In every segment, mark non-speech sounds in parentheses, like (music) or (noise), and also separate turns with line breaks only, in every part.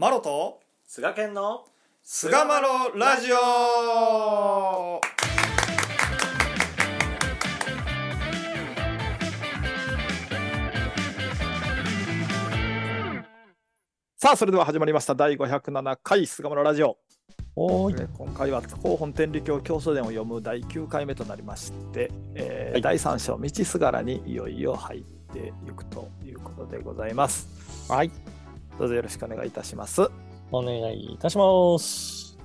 マロと
菅健の
菅マロラジオ。さあそれでは始まりました。第507回菅マロラジオ。
お
えー今回は広本天理教教祖伝を読む第9回目となりまして、えー
はい。
第3章道すがらにいよいよ入っていくということでございます。
はい
どうぞよろしくお願いいたします。
お願いいたします。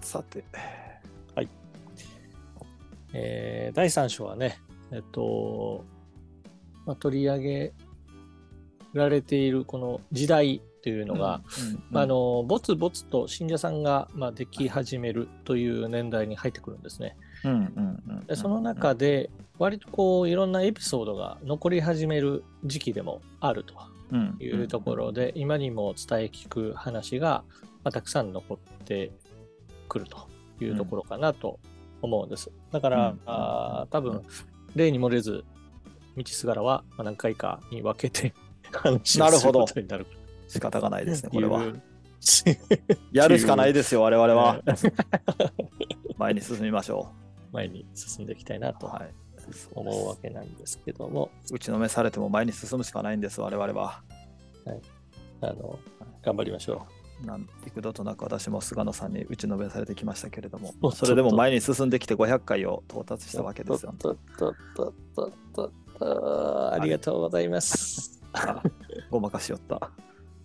さて。
えー第3章はねえっと、まあ、取り上げられているこの時代というのが、ああのぼつぼつと信者さんが、まあ、でき始めるという年代に入ってくるんですね。
うんうんうん。
でその中で割とこういろんなエピソードが残り始める時期でもあるというところで、今にも伝え聞く話が、まあ、たくさん残ってくるというところかなと思うんです。だから、
うん。
あー多分例に漏れず道すがらはまあ何回かに分けて話をする。
なるほど。
ことになる
仕方がないですねこれは。(laughs) やるしかないですよ我々は。(laughs) 前に進みましょ
前に進んでいきたいなと。
うはい
思うわけなんですけども、
打ちのめされても前に進むしかないんです我々は
あの頑張りましょ
なん幾度となく私も菅野さんに打ちのめされてきましたけれども
お
それでも前に進んできて500回を到達
う。
したわけですよ
ありがとうございます。
あごまかしよった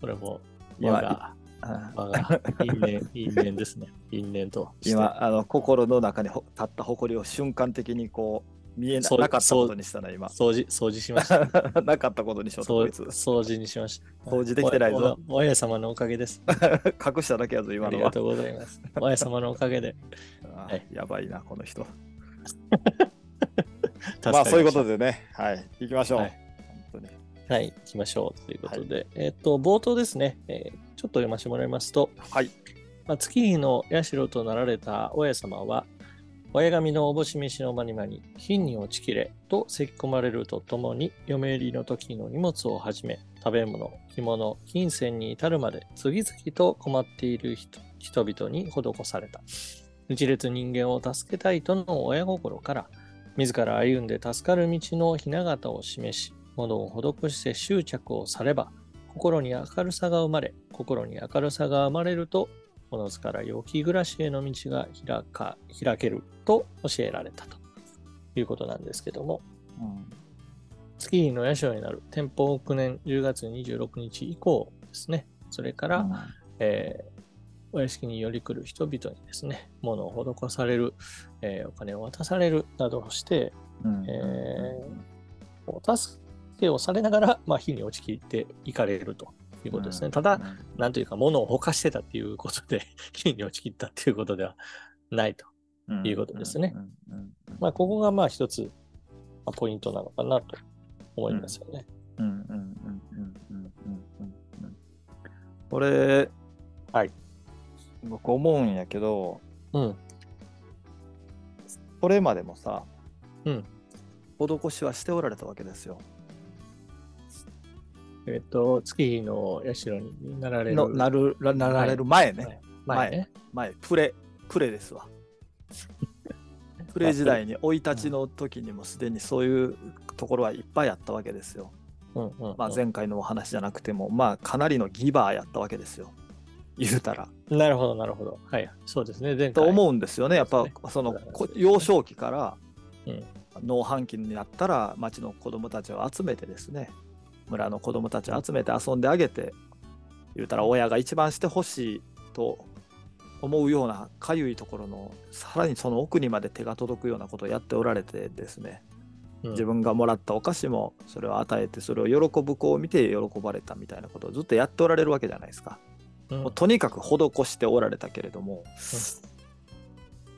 これも
今
我が、因縁、因縁ですね。因縁と。
今あの心の中にほ立った誇りを瞬間的にこう見えななかったことにしたな今。
掃除、掃除しました。(laughs)
なかったことにしようと
そう
こいつ。
掃除にしました。
掃除できてないぞ。
おおお親様のおかげです。(laughs)
隠しただけやぞ
あ
今のは。
りがとうございます。親様のおかげで。(laughs)
あ
はい。
やばいなこの人。
助
まあそういうこ
か
とでね。はい。行きましょう、
はい。はい、行きましょうということで、えっと、冒頭ですね、えーちょっと読ませてもらいますと、
はい。
まあ、月日の社となられた親様は、親神のおぼし飯の間に間に、貧に落ちきれと咳き込まれるとともに、嫁入りの時の荷物をはじめ、食べ物、着物、金銭に至るまで、次々と困っている人人々に施された。一列人間を助けたいとの親心から、自ら歩んで助かる道のひな形を示し、物を施して執着をされば、心に明るさが生まれ、心に明るさが生まれると、おのずから良き暮らしへの道が開か開けると教えられたということなんですけども、
うん
月日の社になる天保9年10月26日以降ですね、それから、えーお屋敷に寄り来る人々にですね、物を施される、えーお金を渡されるなどをして、
うん。
えお助けをされながら、まあ、火に落ちきっていかれるということですね。ただ、なんというか、物をほかしてたっていうことで、(laughs) 金に落ちきったっていうことではないということですね。まあ、ここがまあ一つ、ポイントなのかなと思いますよね。
これ、
はい。
僕思うんやけど、
うん。
これまでもさ、
うん。
施しはしておられたわけですよ。
えっ、と、月日の社になられる。
のなるななられる前ね、
前ね。
前プレプレですわ。(laughs) プレ時代に生い立ちの時にもすでにそういうところはいっぱいあったわけですよ。
うんうんうん
まあ、前回のお話じゃなくても、まあ、かなりのギバーやったわけですよ。言うたら。
なるほど、なるほど。はい。そうですね。前回。
と思うんですよね。やっぱ
そ
の幼少期から
うん
農繁期になったら町の子供たちを集めてですね村の子供たちを集めて遊んであげて言うたら親が一番してほしいと思うようなかゆいところのさらにその奥にまで手が届くようなことをやっておられてですね。
うん。
自分がもらったお菓子もそれを与えてそれを喜ぶ子を見て喜ばれたみたいなことをずっとやっておられるわけじゃないですか。
うん。
もうとにかく施しておられたけれども、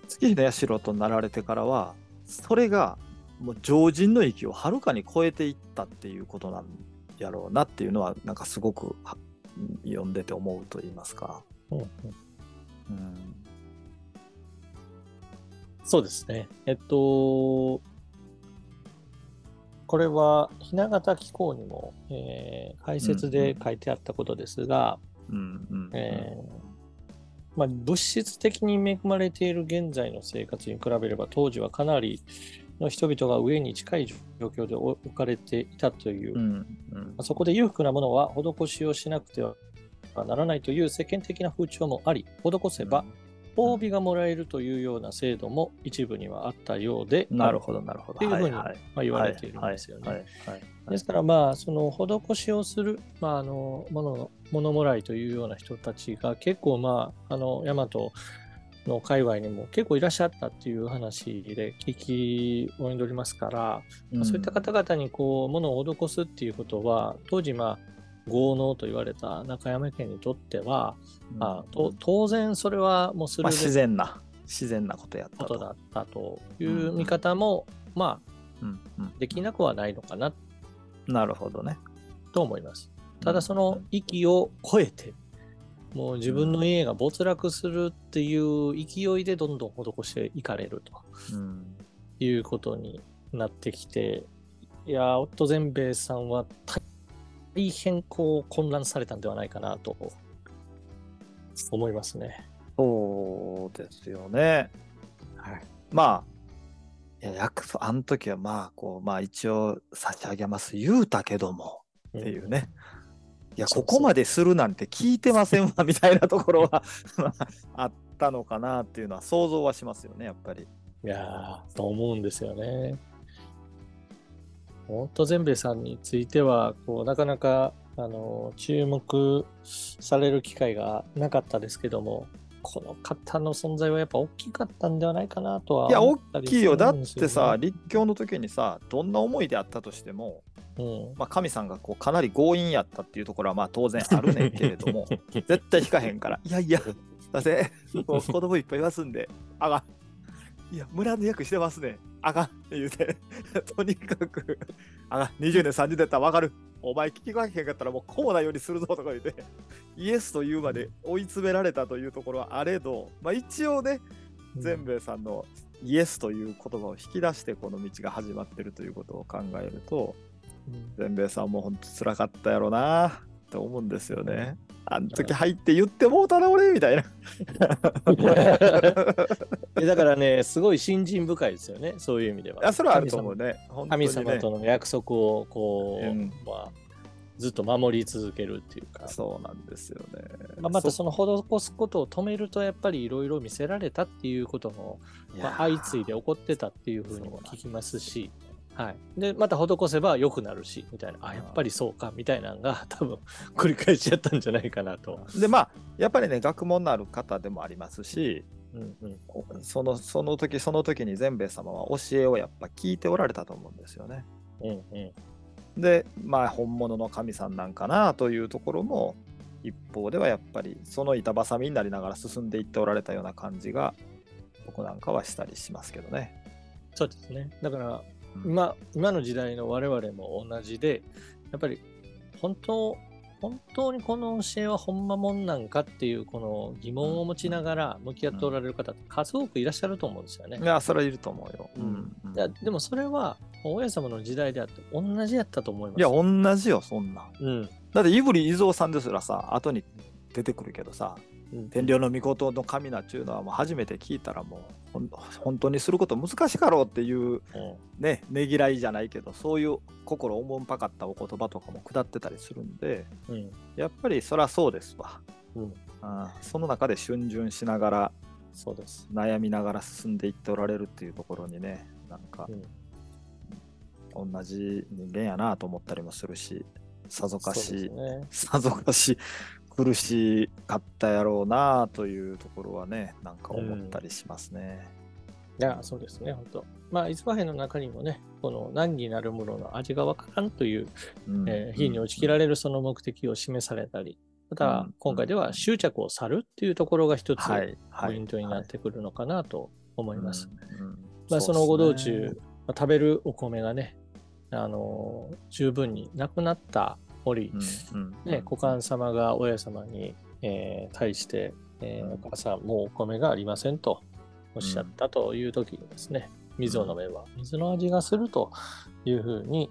月日の社となられてからはそれがもう常人の域をはるかに超えていったっていうことなんやろうなっていうのはなんかすごくは読んでて思うと言いますか。
うんうん
うん
そうですね。えっと、これは雛形紀行にも、えー解説で書いてあったことですが、物質的に恵まれている現在の生活に比べれば当時はかなりの人々が上に近い状況で置かれていたという、
うん
ま
うん。
あそこで裕福なものは施しをしなくてはならないという世間的な風潮もあり施せば褒美がもらえるというような制度も一部にはあったようで
なるほどなるほど。
っていうふうにまあ、言われているんですよね。ですからまあその施しをする、まあ、あの物の物もらいというような人たちが結構まああの大和の界隈にも結構いらっしゃったっていう話で聞き及んでおりますから、まあそういった方々にこう物を施すっていうことは当時まあ豪農と言われた中山家にとっては、まあ、と当然それはもうする
まあ、自然な自然なことやった。
こととだったという見方も、まあ
うんうん
できなくはないのかな
なるほどね。
と思います。ただその域を超えて、もう自分の家が没落するっていう勢いでどんどん施していかれると
うん
いうことになってきて、いやー、オットゼンベイさんは大変こう混乱されたんではないかなと思いますね。
そうですよね。
はい。
まあ、いや、約束、あの時はまあ、こう、まあ一応差し上げます言うたけども、っていうね。いや、ここまでするなんて聞いてませんわ、みたいなところは (laughs) まああったのかなっていうのは想像はしますよね、やっぱり。
いやー、と思うんですよね。オットゼンベイさんについては、こうなかなかあの注目される機会がなかったですけども、この方の存在はやっぱ大きかったんではないかなとはい
や、大きいよ。だってさ、、立教の時にさ、どんな思いであったとしても、
うん、
まあ、神さんがこうかなり強引やったっていうところはまあ当然あるねんけれども、(laughs) 絶対引かへんから、いやいや、だせ、(laughs) もう子供いっぱいいますんで、あがん。いや、村の役してますね。あかんって言うて、(laughs) とにかく、あがん、20年、30年だったら分かる。お前聞きかけへんかったらもうこうなようにするぞとか言って、イエスと言うまで追い詰められたというところはあれど、まあ一応ね、全兵衛さんのイエスという言葉を引き出してこの道が始まってるということを考えると、
うん。
全兵衛さんも本当辛かったやろなって思うんですよね。あん時入って言ってもうたな俺みたいな。(laughs)
えだからね、すごい信心深いですよね、そういう意味では。
いやそれはあると思うね。本当に
神
ね
様との約束をこう、
うん
まあ、ずっと守り続けるっていうか、
そうなんですよね。
まあ、またその施すことを止めるとやっぱりいろいろ見せられたっていうことも、まあ、相次いで起こってたっていうふうにも聞きますし、はい、でまた施せば良くなるしみたいなあやっぱりそうかみたいなのが (laughs) 多分繰り返しやったんじゃないかなと。
でまあやっぱりね学問のある方でもありますし
うんうん
そのその時その時に善兵衛様は教えをやっぱ聞いておられたと思うんですよね。
うんうん
でまあ本物の神さんなんかなというところも一方ではやっぱりその板挟みになりながら進んでいっておられたような感じが僕なんかはしたりしますけどね。
そうですねだから
うん
今今の時代の我々も同じでやっぱり本当本当にこの教えはほんまもんなんかっていうこの疑問を持ちながら向き合っておられる方って数多くいらっしゃると思うんですよね
い。やそれはいると思うよ。
うん
うん
いやでもそれは大家様の時代であって同じやったと思います。
いや同じよそんなん。
うん、
だって胆振伊蔵さんですらさ後に出てくるけどさ
うん
天領の御事の神なっちゅうのはもう初めて聞いたらもう本当にすること難しかろうっていう
うん。
ねねぎらいじゃないけどそういう心おもんぱかったお言葉とかも下ってたりするんで
うん。
やっぱりそりゃそうですわ、
うん。
ああその中で逡巡しながら
そうです。
悩みながら進んでいっておられるっていうところにねなんか
うん。
同じ人間やなと思ったりもするしさぞかし、
すね。
さぞかし苦しかったやろうなというところはねなんか思ったりしますね。
いや、そうですね、本当。まあ、イスバヘの中にもね、この難儀なるものの味がわからんという、
うん。
えー火に落ちきられるその目的を示されたり、また
うん。
今回では執着を去るっていうところが一つポイントになってくるのかなと思います。
うんうん。
まあ、その後道中、
ね
まあ食べるお米がね、あのー十分になくなった折、
うんうん
ね、股間様が親様に、えー対して、えー
うん。
お母さん、もうお米がありませんとおっしゃったという時にですね、水を飲めば水の味がするというふうに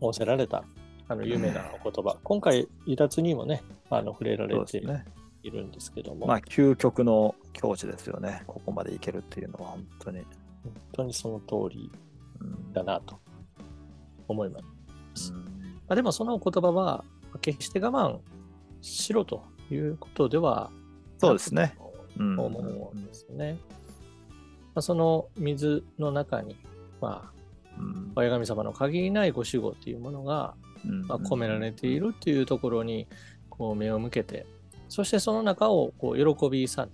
仰せられたあの有名なお言葉、今回離脱にもねあの触れられて
ね、
いるんですけども、
まあ究極の境地ですよね。ここまでいけるっていうのは本当に、
本当にその通り
うん
だなと思います。
うん
まあ、でもそのお言葉は決して我慢しろということでは
そうですね。うん。
思うんですよね。まあ、その水の中に、まあ、
うん。
親神様の限りないご守護というものが、
うん。
まあ、込められているというところにこう目を向けて、そしてその中をこう喜びさ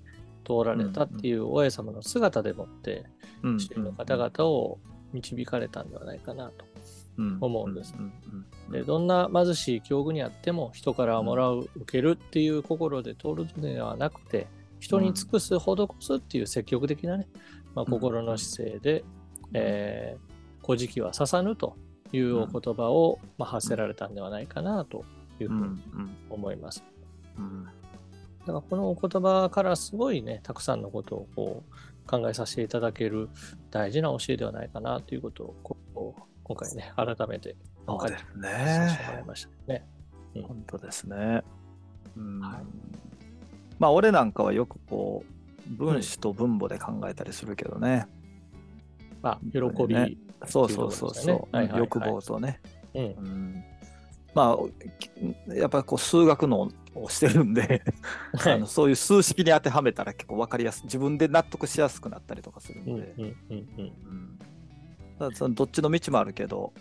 通られたっていう親様の姿でもって、
うん。
周囲の方々を導かれたんではないかなと。思うんです。でどんな貧しい境遇にあっても人からもらう、受けるっていう心で通るのではなくて人に尽くす、施すっていう積極的なね、まあ、
うん
心の姿勢で「えー古事記は刺さぬ」というお言葉を、まあ、発せられたんではないかなというふ
う
に思います。
うん。
だからこのお言葉からすごいねたくさんのことをこう考えさせていただける大事な教えではないかなということを今回ね改めて
そうですね。
い。ましたね。
本当ですね。うん。
はい。
まあ俺なんかはよくこう分子と分母で考えたりするけどね。
まあ、喜び、
ね。そうそうそうそう、欲望とね。
うん。
うん。まあやっぱりこう数学のをしてるんで、(laughs)
はい。
あのそういう数式に当てはめたら結構分かりやすい。自分で納得しやすくなったりとかするんで、
うんうんうんうん。
うん。ただそのどっちの道もあるけど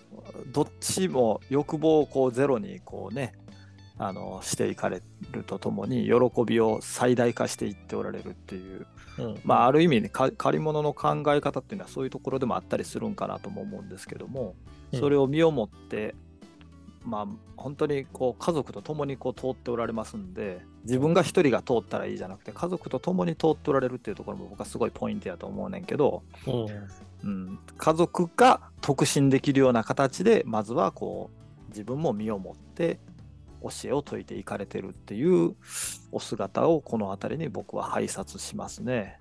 どっちも欲望をこうゼロにこうねあのしていかれるとともに喜びを最大化していっておられるっていう
うん。
まあある意味ねか借り物の考え方っていうのはそういうところでもあったりするんかなとも思うんですけども
うん。
それを身をもってまあ本当にこう家族と共にこう通っておられますんで自分が一人が通ったらいいじゃなくて家族と共に通っておられるっていうところも僕はすごいポイントやと思うねんけど、
うん
うん、家族が得心できるような形でまずはこう自分も身をもって教えを説いていかれてるっていうお姿をこの辺りに僕は拝察しますね。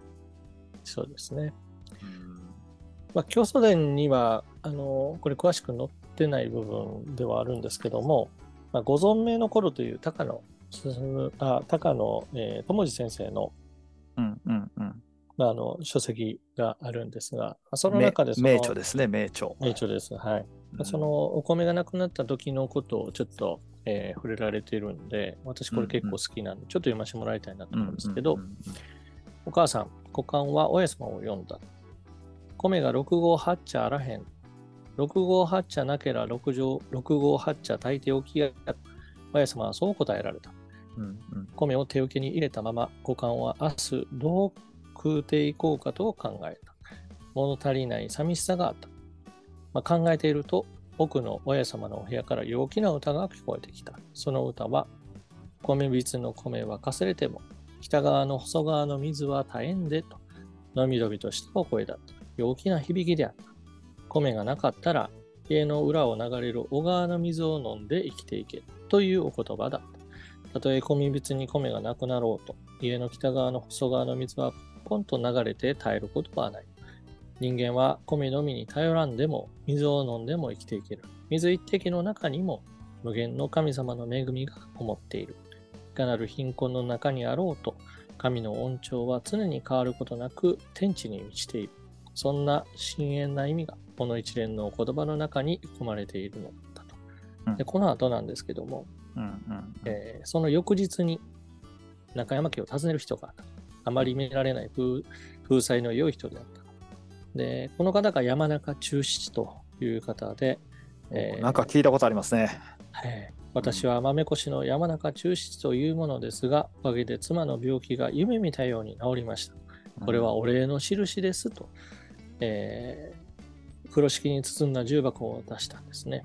そうですね。
うん
まあ、教祖伝にはあのこれ詳しく載ってない部分ではあるんですけども、まあ、ご存命の頃という高野進あ高野、えー友次先生の,、
うんうんうん
まあ、あの書籍があるんですが、まあその中でその
名名著ですね名著。
名著です。はい。
うん
そのお米がなくなった時のことをちょっと、えー触れられているんで、私これ結構好きなんで、ちょっっと読ませてもらいたいなと思うんですけど、
うんうん
お母さん、股間は親様を読んだ。米が六号八茶あらへん。六号八茶なけら六条六号八茶炊いておきや。親様はそう答えられた。
うんうん
米を手受けに入れたまま、股間は明日どう食うていこうかと考えた。物足りない寂しさがあった。まあ、考えていると、奥の親様のお部屋から陽気な歌が聞こえてきた。その歌は、米びつの米はかすれても、北側の細川の水は絶えんでと、のみどびとしたお声だった。陽気な響きであった。米がなかったら、家の裏を流れる小川の水を飲んで生きていけというお言葉だった。たとえ米びつに米がなくなろうと、家の北側の細川の水はポンと流れて絶えることはない。人間は米のみに頼らんでも、水を飲んでも生きていける。水一滴の中にも無限の神様の恵みがこもっている。いかなる貧困の中にあろうと、神の恩寵は常に変わることなく天地に満ちている。そんな深遠な意味がこの一連のお言葉の中に含まれているのだと。
うん
でこの後なんですけども、えーその翌日に中山家を訪ねる人があまり見られない風風采の良い人であった。で、この方が山中中七という方で、えー
なんか聞いたことありますね。
はい私は豆越の山中中七というものですが、おかげで妻の病気が夢見たように治りました。これはお礼の印ですと、えー風呂敷に包んだ重箱を出したんですね。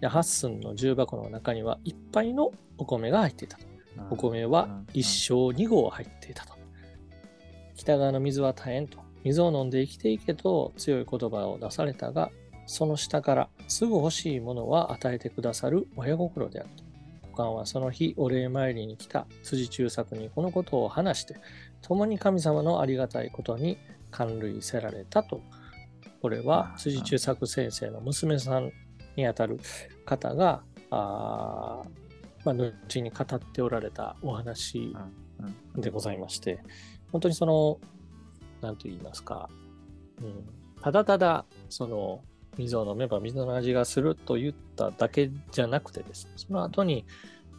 で八寸の重箱の中にはいっぱいのお米が入っていたと。お米は一升二合入っていたと。北側の水は大変と。水を飲んで生きていけと強い言葉を出されたが、その下からすぐ欲しいものは与えてくださる親心であると。おかんはその日お礼参りに来た辻中作にこのことを話して、共に神様のありがたいことに感涙せられたとこれは辻中作先生の娘さんにあたる方が、あまあ、後に語っておられたお話でございまして、本当にその、なんと言いますか、うん、ただただ、その、水を飲めば水の味がすると言っただけじゃなくてですね、その後に、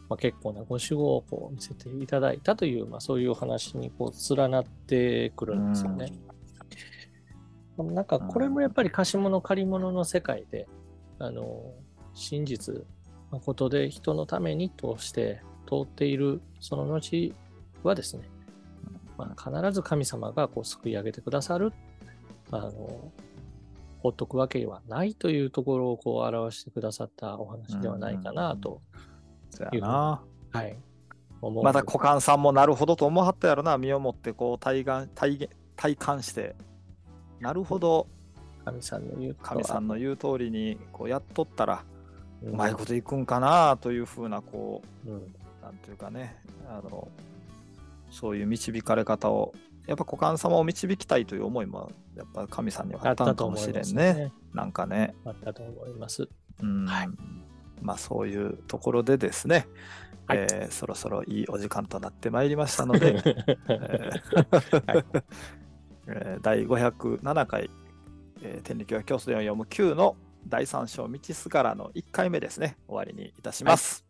まあ、結構なご守護をこう見せていただいたという、まあ、そういうお話にこう連なってくるんですよね。うん、なんかこれもやっぱり貸し物借り物の世界で、あの真実誠で人のためにとして通っているその後はですね、まあ、必ず神様がこう救い上げてくださる。あのほっとくわけはないというところをこう表してくださったお話ではないかなと。
いうな。
はい。
また股間さんもなるほどと思わはったやろな、身をもってこう体感体体感して、なるほど、
神さんの言う
神さんの言う通りにこうやっとったら、うまいこといくんかなというふうな、こう、うん、なんていうかね、あの、そういう導かれ方を、やっぱ股間様を導きたいという思いも、やっぱ神さんにはあったのかもしれんね。ね。なんかね。
あったと思います。
うん、はい。まあそういうところでですね、はい、えー、そろそろいいお時間となってまいりましたので、(laughs) え第507回、えー、天理教教祖で読む9の第3章道すがらの1回目ですね、終わりにいたします。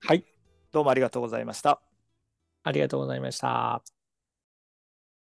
はい、はい、
どうもありがとうございました。
ありがとうございました。